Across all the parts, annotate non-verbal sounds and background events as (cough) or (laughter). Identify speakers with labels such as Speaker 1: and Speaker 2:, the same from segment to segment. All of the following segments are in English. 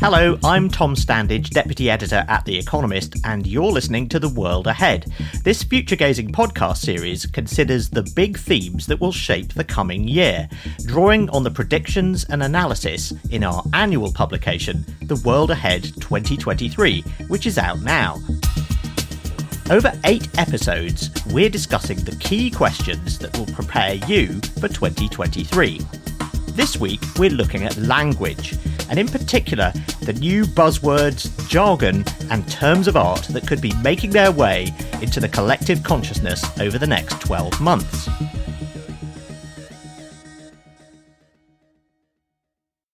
Speaker 1: Hello, I'm Tom Standage, Deputy Editor at The Economist, and you're listening to The World Ahead. This future gazing podcast series considers the big themes that will shape the coming year, drawing on the predictions and analysis in our annual publication, The World Ahead 2023, which is out now. Over eight episodes, we're discussing the key questions that will prepare you for 2023. This week, we're looking at language, and in particular, the new buzzwords, jargon, and terms of art that could be making their way into the collective consciousness over the next 12 months.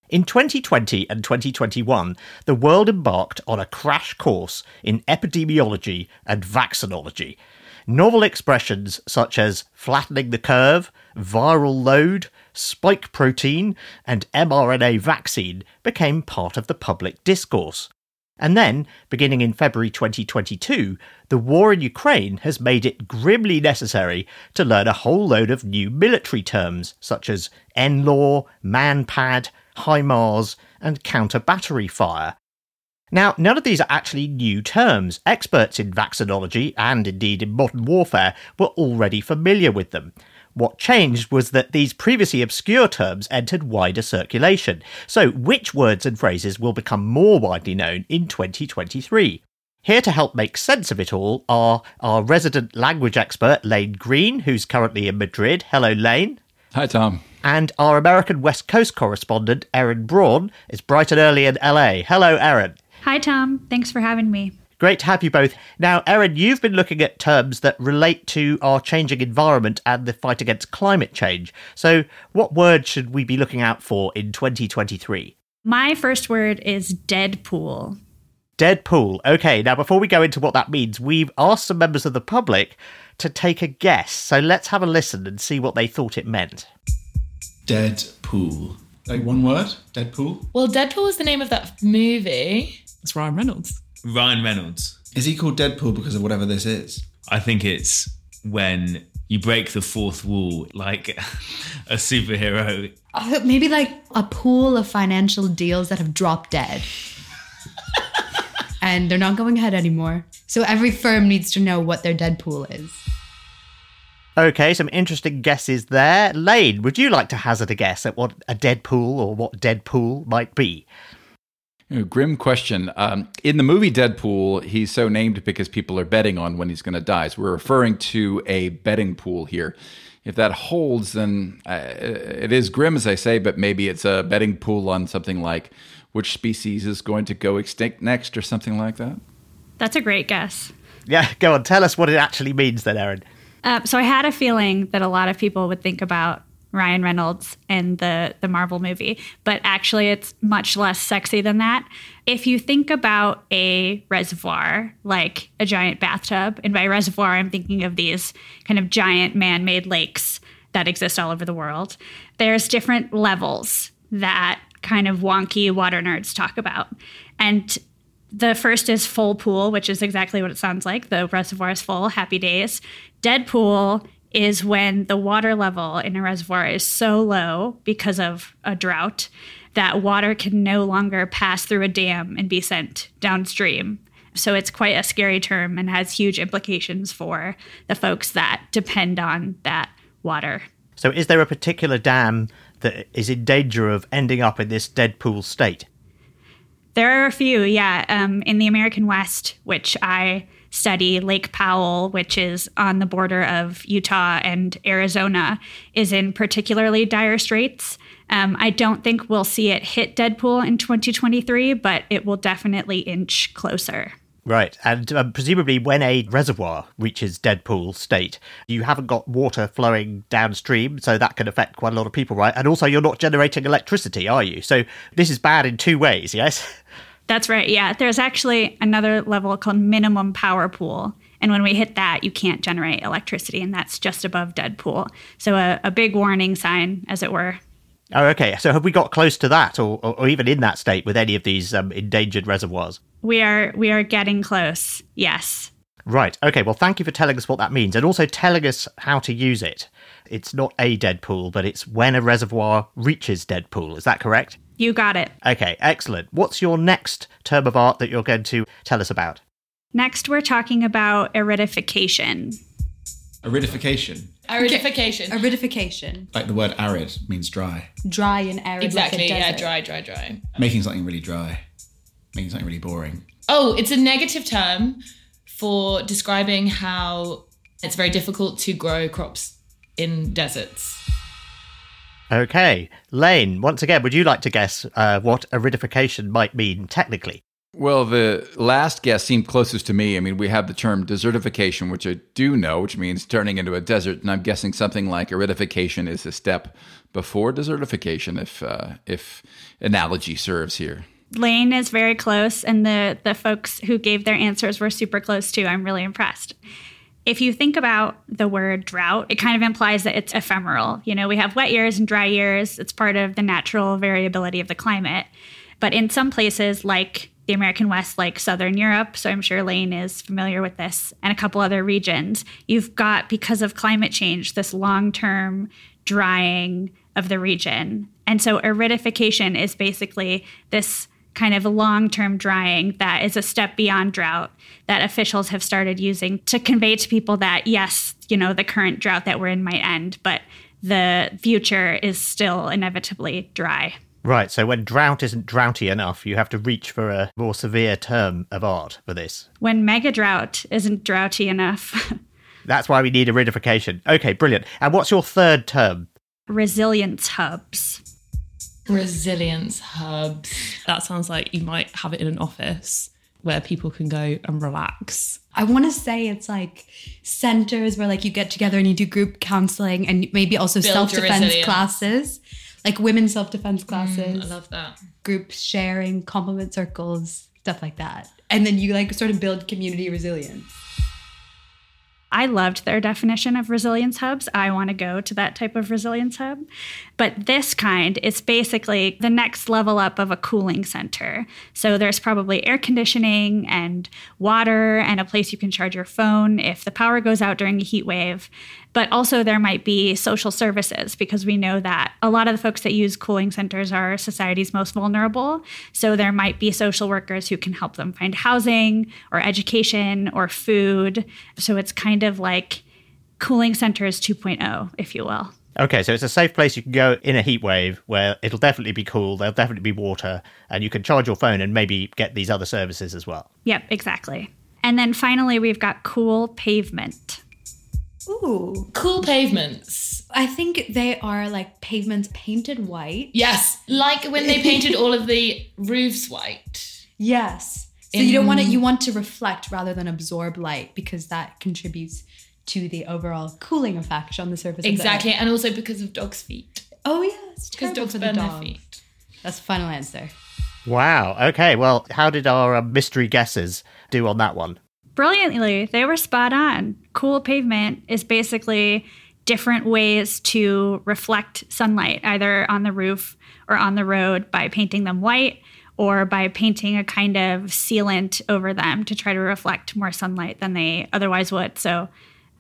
Speaker 1: In 2020 and 2021, the world embarked on a crash course in epidemiology and vaccinology. Novel expressions such as flattening the curve, viral load, spike protein, and mRNA vaccine became part of the public discourse. And then, beginning in February 2022, the war in Ukraine has made it grimly necessary to learn a whole load of new military terms such as NLAW, MANPAD, HIMARS, and counter battery fire. Now, none of these are actually new terms. Experts in vaccinology and indeed in modern warfare were already familiar with them. What changed was that these previously obscure terms entered wider circulation. So, which words and phrases will become more widely known in 2023? Here to help make sense of it all are our resident language expert, Lane Greene, who's currently in Madrid. Hello, Lane.
Speaker 2: Hi, Tom.
Speaker 1: And our American West Coast correspondent, Aryn Braun, is bright and early in LA. Hello, Erin.
Speaker 3: Hi, Tom. Thanks for having me.
Speaker 1: Great to have you both. Now, Aryn, you've been looking at terms that relate to our changing environment and the fight against climate change. So, what words should we be looking out for in 2023?
Speaker 3: My first word is Deadpool.
Speaker 1: Deadpool. Okay, now before we go into what that means, we've asked some members of the public to take a guess. So let's have a listen and see what they thought it meant.
Speaker 4: Deadpool. Like one word? Deadpool?
Speaker 5: Well, Deadpool is the name of that movie.
Speaker 6: It's Ryan Reynolds.
Speaker 7: Ryan Reynolds.
Speaker 4: Is he called Deadpool because of whatever this is?
Speaker 7: I think it's when you break the fourth wall like (laughs) a superhero.
Speaker 5: Oh, maybe like a pool of financial deals that have dropped dead. and they're not going ahead anymore. So every firm needs to know what their Deadpool is.
Speaker 1: Okay, some interesting guesses there. Lane, would you like to hazard a guess at what a Deadpool or what Deadpool might be?
Speaker 2: Grim question. Um, in the movie Deadpool, he's so named because people are betting on when he's going to die. So we're referring to a betting pool here. If that holds, then uh, it is grim, as I say, but maybe it's a betting pool on something like which species is going to go extinct next or something like that.
Speaker 3: That's a great guess.
Speaker 1: Yeah, go on. Tell us what it actually means then, Aryn.
Speaker 3: Uh, so I had a feeling that a lot of people would think about Ryan Reynolds and the the Marvel movie, but actually it's much less sexy than that. If you think about a reservoir, like a giant bathtub, and by reservoir I'm thinking of these kind of giant man-made lakes that exist all over the world. There's different levels that kind of wonky water nerds talk about. And the first is full pool, which is exactly what it sounds like. The reservoir is full, happy days. Dead pool is when the water level in a reservoir is so low because of a drought that water can no longer pass through a dam and be sent downstream. So it's quite a scary term and has huge implications for the folks that depend on that water.
Speaker 1: So, is there a particular dam that is in danger of ending up in this dead pool state?
Speaker 3: There are a few, yeah. Um, in the American West, which I study, Lake Powell, which is on the border of Utah and Arizona, is in particularly dire straits. Um, I don't think we'll see it hit Deadpool in 2023, but it will definitely inch closer.
Speaker 1: Right, and um, presumably when a reservoir reaches Deadpool state, you haven't got water flowing downstream, so that can affect quite a lot of people, right? And also, you're not generating electricity, are you? So this is bad in two ways, yes? (laughs)
Speaker 3: That's right. Yeah, there's actually another level called minimum power pool. And when we hit that, you can't generate electricity, and that's just above dead pool. So, a, a big warning sign, as it were.
Speaker 1: Oh, okay. So, have we got close to that, or, or, or even in that state with any of these um, endangered reservoirs?
Speaker 3: We are we are getting close. Yes.
Speaker 1: Right. Okay. Well, thank you for telling us what that means, and also telling us how to use it. It's not a dead pool, but it's when a reservoir reaches dead pool. Is that correct?
Speaker 3: You got it.
Speaker 1: Okay, excellent. What's your next term of art that you're going to tell us about?
Speaker 3: Next, we're talking about aridification.
Speaker 4: Aridification.
Speaker 6: Aridification.
Speaker 5: Aridification.
Speaker 4: Like the word arid means dry.
Speaker 5: Dry and arid.
Speaker 6: exactly.
Speaker 5: Like a
Speaker 6: yeah, dry, dry, dry.
Speaker 4: Making something really dry. Making something really boring.
Speaker 6: Oh, it's a negative term for describing how it's very difficult to grow crops in deserts.
Speaker 1: Okay, Lane, once again, would you like to guess uh, what aridification might mean technically?
Speaker 2: Well, the last guess seemed closest to me. I mean, we have the term desertification, which I do know, which means turning into a desert, and I'm guessing something like aridification is a step before desertification, if uh, if analogy serves here.
Speaker 3: Lane is very close, and the the folks who gave their answers were super close too. I'm really impressed. If you think about the word drought, it kind of implies that it's ephemeral. You know, we have wet years and dry years. It's part of the natural variability of the climate. But in some places, like the American West, like Southern Europe, so I'm sure Lane is familiar with this, and a couple other regions, you've got, because of climate change, this long term drying of the region. And so aridification is basically this kind of long term drying that is a step beyond drought that officials have started using to convey to people that, yes, you know, the current drought that we're in might end, but the future is still inevitably dry.
Speaker 1: Right, so when drought isn't droughty enough, you have to reach for a more severe term of art for this.
Speaker 3: When mega drought isn't droughty enough, (laughs)
Speaker 1: That's why we need a aridification. Okay, brilliant. And what's your third term?
Speaker 3: resilience hubs.
Speaker 6: Resilience hubs.
Speaker 8: That sounds like you might have it in an office where people can go and relax.
Speaker 5: I want to say it's like centers where like you get together and you do group counseling and maybe also
Speaker 6: Build self-defense
Speaker 5: classes, like women's self defense mm, classes,
Speaker 6: I love that.
Speaker 5: group sharing, compliment circles, stuff like that. And then you like sort of build community resilience.
Speaker 3: I loved their definition of resilience hubs. I want to go to that type of resilience hub. But this kind is basically the next level up of a cooling center. So there's probably air conditioning and water and a place you can charge your phone if the power goes out during a heat wave. But also, there might be social services because we know that a lot of the folks that use cooling centers are society's most vulnerable. So, there might be social workers who can help them find housing or education or food. So, it's kind of like cooling centers 2.0, if you will.
Speaker 1: Okay, so it's a safe place you can go in a heat wave where it'll definitely be cool, there'll definitely be water, and you can charge your phone and maybe get these other services as well.
Speaker 3: Yep, exactly. And then finally, we've got cool pavement.
Speaker 5: Ooh.
Speaker 6: Cool pavements.
Speaker 5: I think they are like pavements painted white.
Speaker 6: Yes, like when they painted all of the roofs white.
Speaker 5: Yes. So you don't want it, you want to reflect rather than absorb light because that contributes to the overall cooling effect on the surface.
Speaker 6: Exactly,
Speaker 5: Of the
Speaker 6: and also because of dogs' feet.
Speaker 5: Oh yeah, it's
Speaker 6: Because dogs
Speaker 5: for the
Speaker 6: burn their
Speaker 5: dog.
Speaker 6: feet.
Speaker 5: That's the final answer.
Speaker 1: Wow, okay, well, how did our uh, mystery guesses do on that one?
Speaker 3: Brilliantly, they were spot on. Cool pavement is basically different ways to reflect sunlight, either on the roof or on the road by painting them white or by painting a kind of sealant over them to try to reflect more sunlight than they otherwise would. So,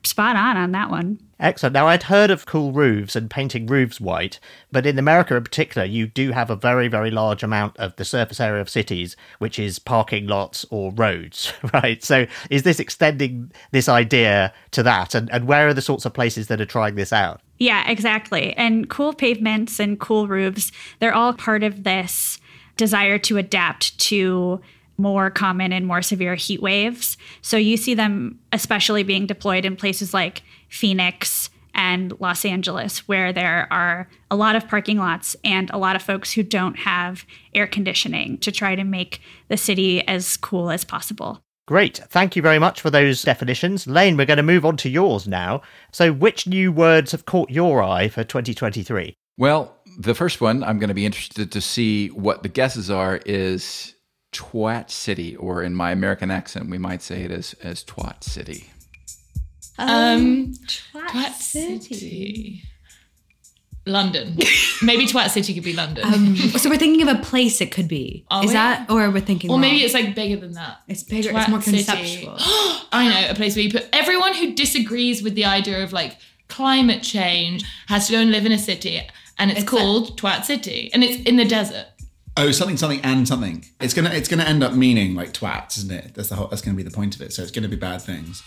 Speaker 3: spot on on that one.
Speaker 1: Excellent. Now, I'd heard of cool roofs and painting roofs white, but in America in particular, you do have a very, very large amount of the surface area of cities, which is parking lots or roads, (laughs) right? So, is this extending this idea to that? And, and where are the sorts of places that are trying this out?
Speaker 3: Yeah, exactly. And cool pavements and cool roofs, they're all part of this desire to adapt to more common and more severe heat waves. So you see them especially being deployed in places like Phoenix and Los Angeles, where there are a lot of parking lots and a lot of folks who don't have air conditioning to try to make the city as cool as possible.
Speaker 1: Great. Thank you very much for those definitions. Lane, we're going to move on to yours now. So, which new words have caught your eye for 2023?
Speaker 2: Well, the first one I'm going to be interested to see what the guesses are is Twat City, or in my American accent, we might say it as, as Twat City.
Speaker 6: Um,
Speaker 5: Twat,
Speaker 6: Twat City. London. Maybe Twat City could be London.
Speaker 5: Um, (laughs) so we're thinking of a place it could be.
Speaker 6: Are
Speaker 5: Is
Speaker 6: we?
Speaker 5: that, or we're thinking?
Speaker 6: or maybe it's like bigger than that.
Speaker 5: it's bigger.
Speaker 6: Twat
Speaker 5: it's more conceptual. (gasps)
Speaker 6: I know a place where you put everyone who disagrees with the idea of like climate change, has to go and live in a city, and it's,
Speaker 5: It's
Speaker 6: called Twat City, and it's in the desert.
Speaker 4: Oh, something, something, and something. It's gonna, it's gonna end up meaning like twats, isn't it? That's the whole. That's gonna be the point of it. So it's gonna be bad things.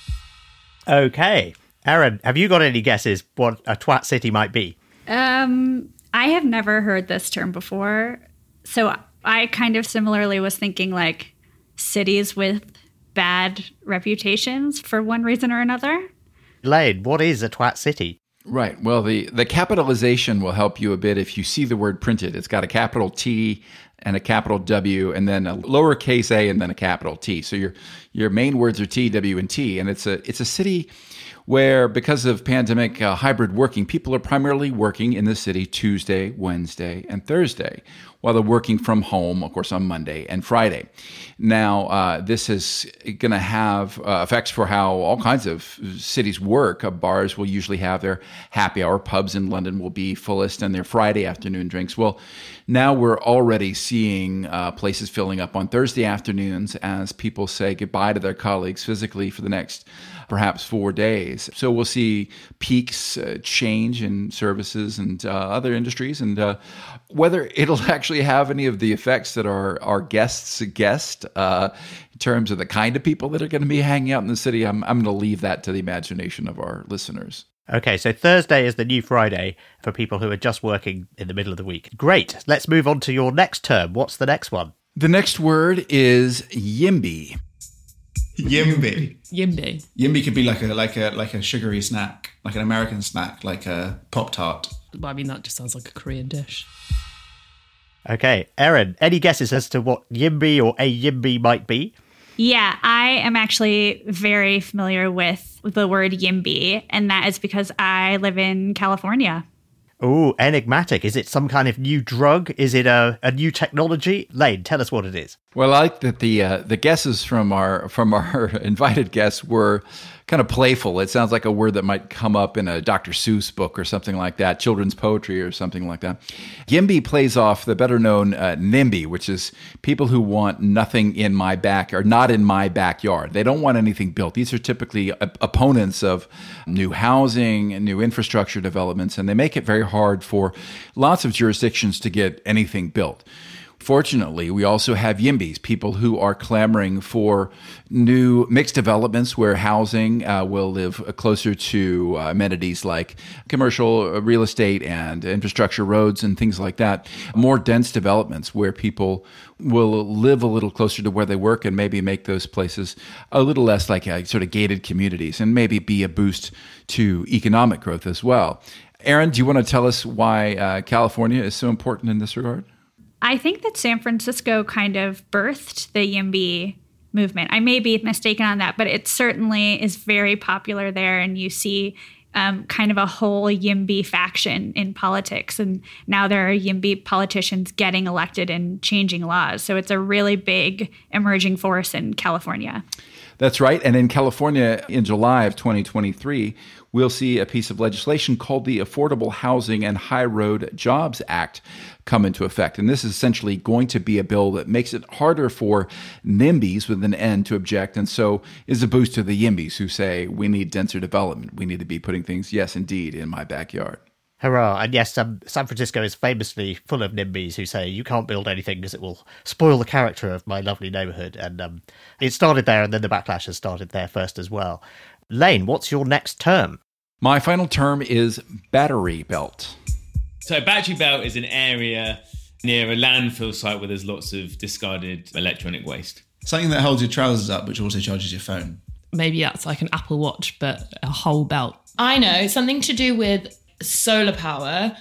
Speaker 1: Okay. Aryn, have you got any guesses what a twat city might be?
Speaker 3: Um, I have never heard this term before. So I kind of similarly was thinking like cities with bad reputations for one reason or another.
Speaker 1: Lane, what is a twat city?
Speaker 2: Right. Well, the, the capitalization will help you a bit if you see the word printed. It's got a capital T and a capital W and then a lowercase a and then a capital T. So your your main words are T, W, and T. And it's a it's a city where because of pandemic uh, hybrid working, people are primarily working in the city Tuesday, Wednesday, and Thursday, while they're working from home, of course, on Monday and Friday. Now, uh, this is going to have uh, effects for how all kinds of cities work. Uh, bars will usually have their happy hour, pubs in London will be fullest, and their Friday afternoon drinks. Well, now we're already seeing uh, places filling up on Thursday afternoons as people say goodbye to their colleagues physically for the next perhaps four days. So we'll see peaks uh, change in services and uh, other industries, and whether it'll (laughs) actually have any of the effects that our our guests guessed uh, in terms of the kind of people that are going to be hanging out in the city. I'm I'm going to leave that to the imagination of our listeners.
Speaker 1: Okay, so Thursday is the new Friday for people who are just working in the middle of the week. Great. Let's move on to your next term. What's the next one?
Speaker 2: The next word is YIMBY.
Speaker 4: Yimby.
Speaker 8: Yimby.
Speaker 4: Yimby could be like a like a like a sugary snack, like an American snack, like a pop tart.
Speaker 8: But I mean, that just sounds like a Korean dish.
Speaker 1: Okay, Aryn, any guesses as to what yimby or a yimby might be?
Speaker 3: Yeah, I am actually very familiar with the word YIMBY, and that is because I live in California.
Speaker 1: Oh, enigmatic. Is it some kind of new drug? Is it a, a new technology? Lane, tell us what it is.
Speaker 2: Well, I like that the uh, the guesses from our from our (laughs) invited guests were kind of playful. It sounds like a word that might come up in a Dr. Seuss book or something like that, children's poetry or something like that. YIMBY plays off the better known uh, NIMBY, which is people who want nothing in my back or not in my backyard. They don't want anything built. These are typically op- opponents of new housing and new infrastructure developments, and they make it very hard for lots of jurisdictions to get anything built. Fortunately, we also have YIMBYs, people who are clamoring for new mixed developments where housing uh, will live closer to uh, amenities like commercial uh, real estate and infrastructure roads and things like that. More dense developments where people will live a little closer to where they work and maybe make those places a little less like uh, sort of gated communities and maybe be a boost to economic growth as well. Aryn, do you want to tell us why uh, California is so important in this regard?
Speaker 3: I think that San Francisco kind of birthed the YIMBY movement. I may be mistaken on that, but it certainly is very popular there, and you see um, kind of a whole YIMBY faction in politics. And now there are YIMBY politicians getting elected and changing laws. So it's a really big emerging force in California.
Speaker 2: That's right. And in California, in July of 2023, we'll see a piece of legislation called the Affordable Housing and High Road Jobs Act come into effect. And this is essentially going to be a bill that makes it harder for NIMBYs with an N to object, and so is a boost to the YIMBYs who say, we need denser development. We need to be putting things, yes, indeed, in my backyard.
Speaker 1: Hurrah. And yes, um, San Francisco is famously full of NIMBYs who say, you can't build anything because it will spoil the character of my lovely neighborhood. And um, it started there, and then the backlash has started there first as well. Lane, what's your next term?
Speaker 2: My final term is battery belt.
Speaker 7: So, battery belt is an area near a landfill site where there's lots of discarded electronic waste.
Speaker 4: Something that holds your trousers up, which also charges your phone.
Speaker 8: Maybe that's like an Apple Watch, but a whole belt.
Speaker 6: I know something to do with solar power.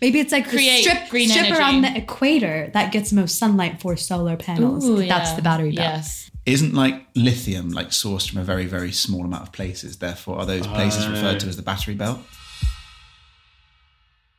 Speaker 5: Maybe it's like
Speaker 6: Create
Speaker 5: the strip,
Speaker 6: green
Speaker 5: strip
Speaker 6: energy.
Speaker 5: around the equator that gets most sunlight for solar panels.
Speaker 6: Ooh,
Speaker 5: That's
Speaker 6: yeah.
Speaker 5: the battery belt.
Speaker 6: Yes.
Speaker 4: Isn't like lithium like sourced from a very very small amount of places? Therefore, are those places oh, referred to as the battery belt?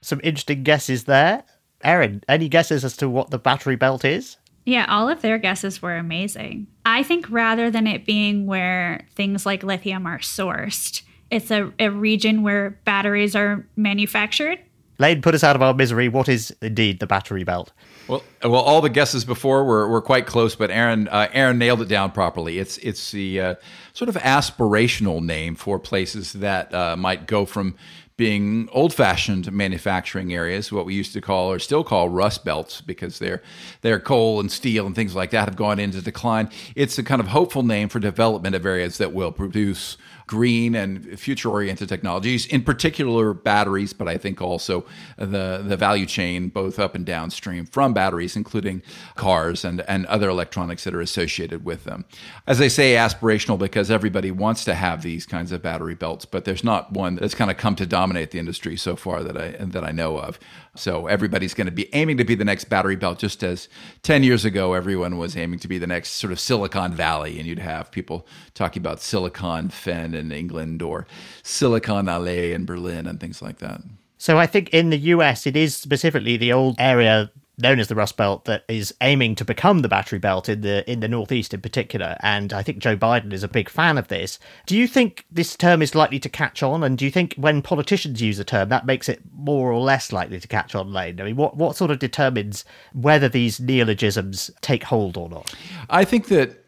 Speaker 1: Some interesting guesses there. Aryn, any guesses as to what the battery belt is?
Speaker 3: Yeah, all of their guesses were amazing. I think rather than it being where things like lithium are sourced, it's a, a region where batteries are manufactured.
Speaker 1: Lane, put us out of our misery. What is indeed the battery belt?
Speaker 2: Well, well, all the guesses before were, were quite close, but Aryn uh, Aryn nailed it down properly. It's it's the uh, sort of aspirational name for places that uh, might go from being old-fashioned manufacturing areas, what we used to call or still call rust belts, because their their coal and steel and things like that have gone into decline. It's a kind of hopeful name for development of areas that will produce green and future oriented technologies, in particular batteries, but I think also the, the value chain, both up and downstream from batteries, including cars and, and other electronics that are associated with them. As I say, aspirational because everybody wants to have these kinds of battery belts, but there's not one that's kind of come to dominate the industry so far that I, that I know of. So everybody's going to be aiming to be the next battery belt, just as 10 years ago, everyone was aiming to be the next sort of Silicon Valley. And you'd have people talking about Silicon Fen in England or Silicon Alley in Berlin and things like that.
Speaker 1: So I think in the US, it is specifically the old area known as the Rust Belt that is aiming to become the battery belt in the in the Northeast in particular. And I think Joe Biden is a big fan of this. Do you think this term is likely to catch on? And do you think when politicians use a term, that makes it more or less likely to catch on, Lane? I mean, what, what sort of determines whether these neologisms take hold or not?
Speaker 2: I think that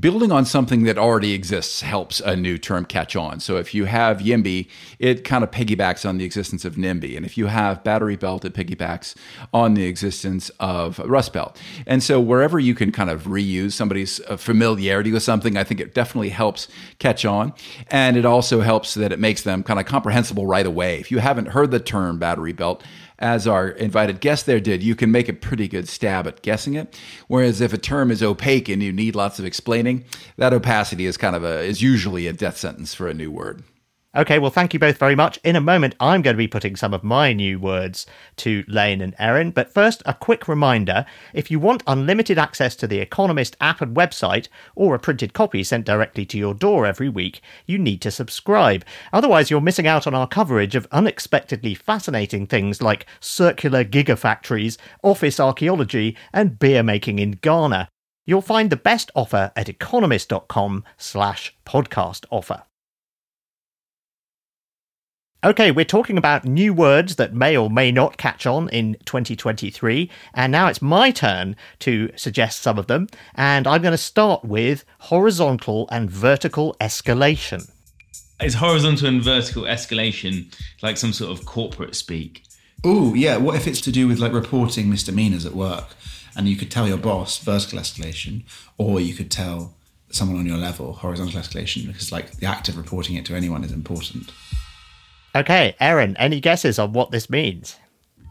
Speaker 2: building on something that already exists helps a new term catch on. So if you have YIMBY, it kind of piggybacks on the existence of NIMBY. And if you have battery belt, it piggybacks on the existence of Rust Belt. And so wherever you can kind of reuse somebody's uh, familiarity with something, I think it definitely helps catch on. And it also helps that it makes them kind of comprehensible right away. If you haven't heard the term battery belt, as our invited guest there did, you can make a pretty good stab at guessing it. Whereas if a term is opaque and you need lots of explaining, that opacity is kind of a is usually a death sentence for a new word.
Speaker 1: Okay, well, thank you both very much. In a moment, I'm going to be putting some of my new words to Lane and Aryn. But first, a quick reminder if you want unlimited access to the Economist app and website, or a printed copy sent directly to your door every week, you need to subscribe. Otherwise, you're missing out on our coverage of unexpectedly fascinating things like circular gigafactories, office archaeology, and beer making in Ghana. You'll find the best offer at economist.com slash podcast offer. Okay, we're talking about new words that may or may not catch on in 2023, and now it's my turn to suggest some of them, and I'm going to start with horizontal and vertical escalation.
Speaker 7: Is horizontal and vertical escalation like some sort of corporate speak?
Speaker 4: Oh, yeah. What if it's to do with like reporting misdemeanors at work and you could tell your boss vertical escalation or you could tell someone on your level horizontal escalation because like the act of reporting it to anyone is important.
Speaker 1: Okay, Aryn, any guesses on what this means?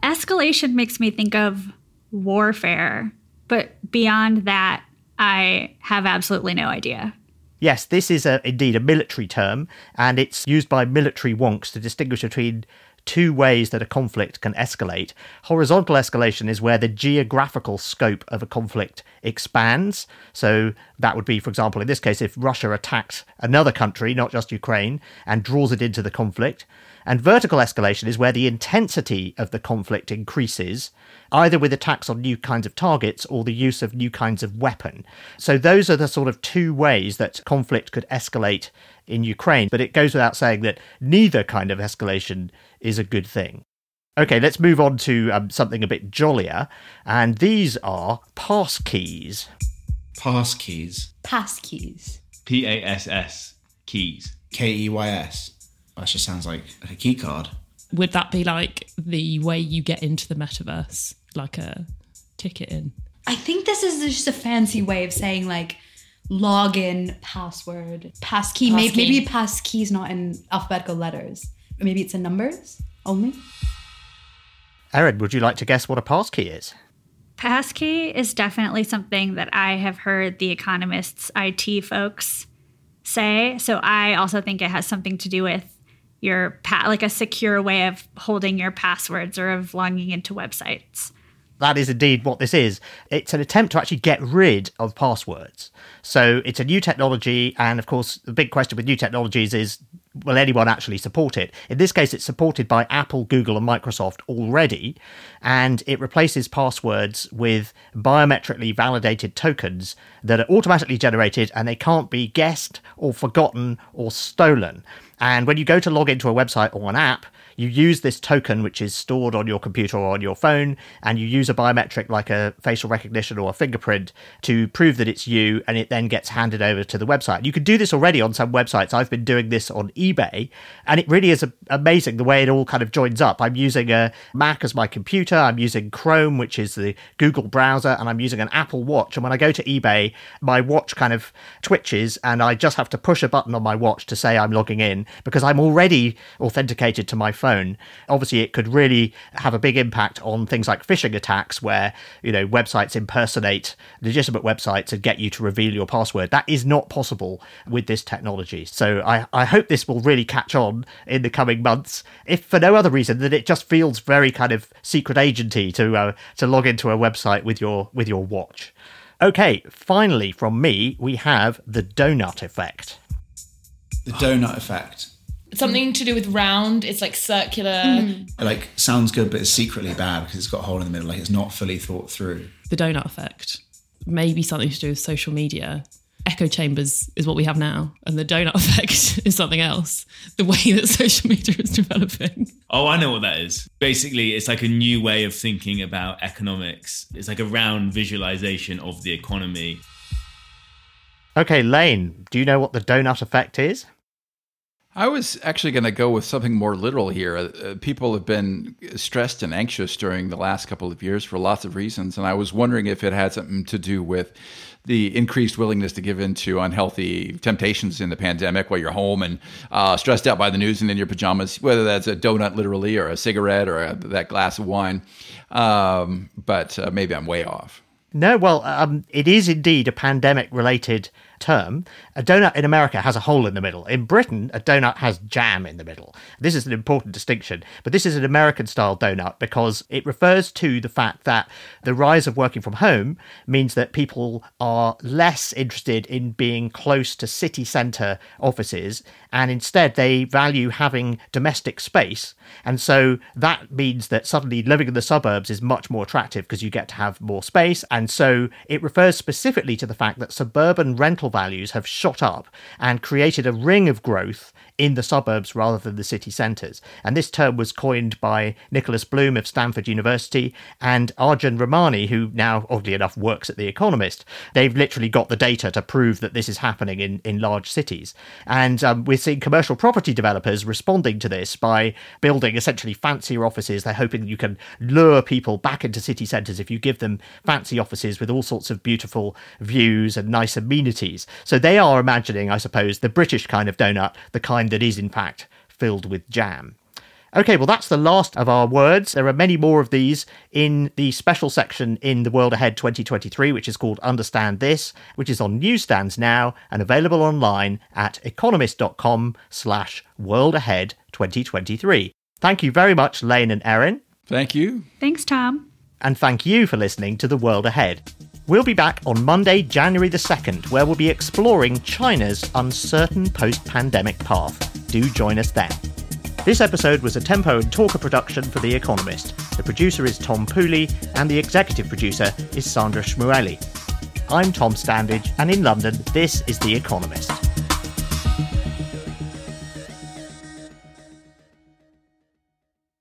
Speaker 3: Escalation makes me think of warfare, but beyond that, I have absolutely no idea.
Speaker 1: Yes, this is a, indeed a military term, and it's used by military wonks to distinguish between two ways that a conflict can escalate. Horizontal escalation is where the geographical scope of a conflict expands. So that would be, for example, in this case, if Russia attacks another country, not just Ukraine, and draws it into the conflict. And vertical escalation is where the intensity of the conflict increases, either with attacks on new kinds of targets or the use of new kinds of weapon. So those are the sort of two ways that conflict could escalate in Ukraine. But it goes without saying that neither kind of escalation is a good thing. Okay, let's move on to um, something a bit jollier. And these are pass keys.
Speaker 4: Pass keys.
Speaker 5: Pass keys.
Speaker 7: P A S S keys.
Speaker 4: K E Y S. That just sounds like a key card.
Speaker 8: Would that be like the way you get into the metaverse, like a ticket in?
Speaker 5: I think this is just a fancy way of saying like login, password, pass key.
Speaker 6: Pass
Speaker 5: maybe,
Speaker 6: key.
Speaker 5: maybe pass key is not in alphabetical letters. Maybe it's in numbers only.
Speaker 1: Aryn, would you like to guess what a pass key is?
Speaker 3: Passkey is definitely something that I have heard the economists, IT folks say. So I also think it has something to do with your pa- like a secure way of holding your passwords or of logging into websites.
Speaker 1: That is indeed what this is. It's an attempt to actually get rid of passwords. So it's a new technology, and of course, the big question with new technologies is will anyone actually support it? In this case, it's supported by Apple, Google, and Microsoft already, and it replaces passwords with biometrically validated tokens that are automatically generated and they can't be guessed or forgotten or stolen. And when you go to log into a website or an app, you use this token, which is stored on your computer or on your phone, and you use a biometric like a facial recognition or a fingerprint to prove that it's you, and it then gets handed over to the website. You can do this already on some websites. I've been doing this on eBay, and it really is amazing the way it all kind of joins up. I'm using a Mac as my computer, I'm using Chrome, which is the Google browser, and I'm using an Apple Watch. And when I go to eBay, my watch kind of twitches, and I just have to push a button on my watch to say I'm logging in because I'm already authenticated to my phone phone, obviously it could really have a big impact on things like phishing attacks where, you know, websites impersonate legitimate websites and get you to reveal your password. That is not possible with this technology. So I, I hope this will really catch on in the coming months, if for no other reason than it just feels very kind of secret agenty to uh, to log into a website with your with your watch. Okay, finally from me, we have the donut effect.
Speaker 4: The donut effect.
Speaker 6: Something to do with round. It's like circular.
Speaker 5: Mm-hmm.
Speaker 4: Like sounds good, but it's secretly bad because it's got a hole in the middle. Like it's not fully thought through.
Speaker 8: The donut effect. Maybe something to do with social media. Echo chambers is what we have now, and the donut (laughs) effect is something else. The way that (laughs) social media is developing.
Speaker 7: Oh, I know what that is. Basically, it's like a new way of thinking about economics. It's like a round visualization of the economy.
Speaker 1: Okay, Lane, do you know what the donut effect is?
Speaker 2: I was actually going to go with something more literal here. Uh, people have been stressed and anxious during the last couple of years for lots of reasons. And I was wondering if it had something to do with the increased willingness to give in to unhealthy temptations in the pandemic while you're home and uh, stressed out by the news and in your pajamas, whether that's a donut literally or a cigarette or a, that glass of wine. Um, but uh, maybe I'm way off.
Speaker 1: No, well, um, it is indeed a pandemic related term. A donut in America has a hole in the middle. In Britain, a donut has jam in the middle. This is an important distinction, but this is an American style donut because it refers to the fact that the rise of working from home means that people are less interested in being close to city centre offices and instead they value having domestic space. And so that means that suddenly living in the suburbs is much more attractive because you get to have more space. And so it refers specifically to the fact that suburban rental values have shot up and created a ring of growth in the suburbs rather than the city centres. And this term was coined by Nicholas Bloom of Stanford University and Arjun Ramani, who now, oddly enough, works at The Economist. They've literally got the data to prove that this is happening in, in large cities. And um, we're seeing commercial property developers responding to this by building essentially fancier offices. They're hoping you can lure people back into city centres if you give them fancy offices with all sorts of beautiful views and nice amenities. So they are imagining, I suppose, the British kind of donut, the kind that is in fact filled with jam. Okay, well, that's the last of our words. There are many more of these in the special section in the World Ahead 2023, which is called Understand This, which is on newsstands now and available online at economist.com slash world ahead 2023. Thank you very much, Lane and Aryn.
Speaker 2: Thank you.
Speaker 3: Thanks, Tom.
Speaker 1: And thank you for listening to The World Ahead. We'll be back on Monday, January the 2nd, where we'll be exploring China's uncertain post pandemic path. Do join us then. This episode was a Tempo and Talker production for The Economist. The producer is Tom Pooley, and the executive producer is Sandra Schmueli. I'm Tom Standage, and in London, this is The Economist.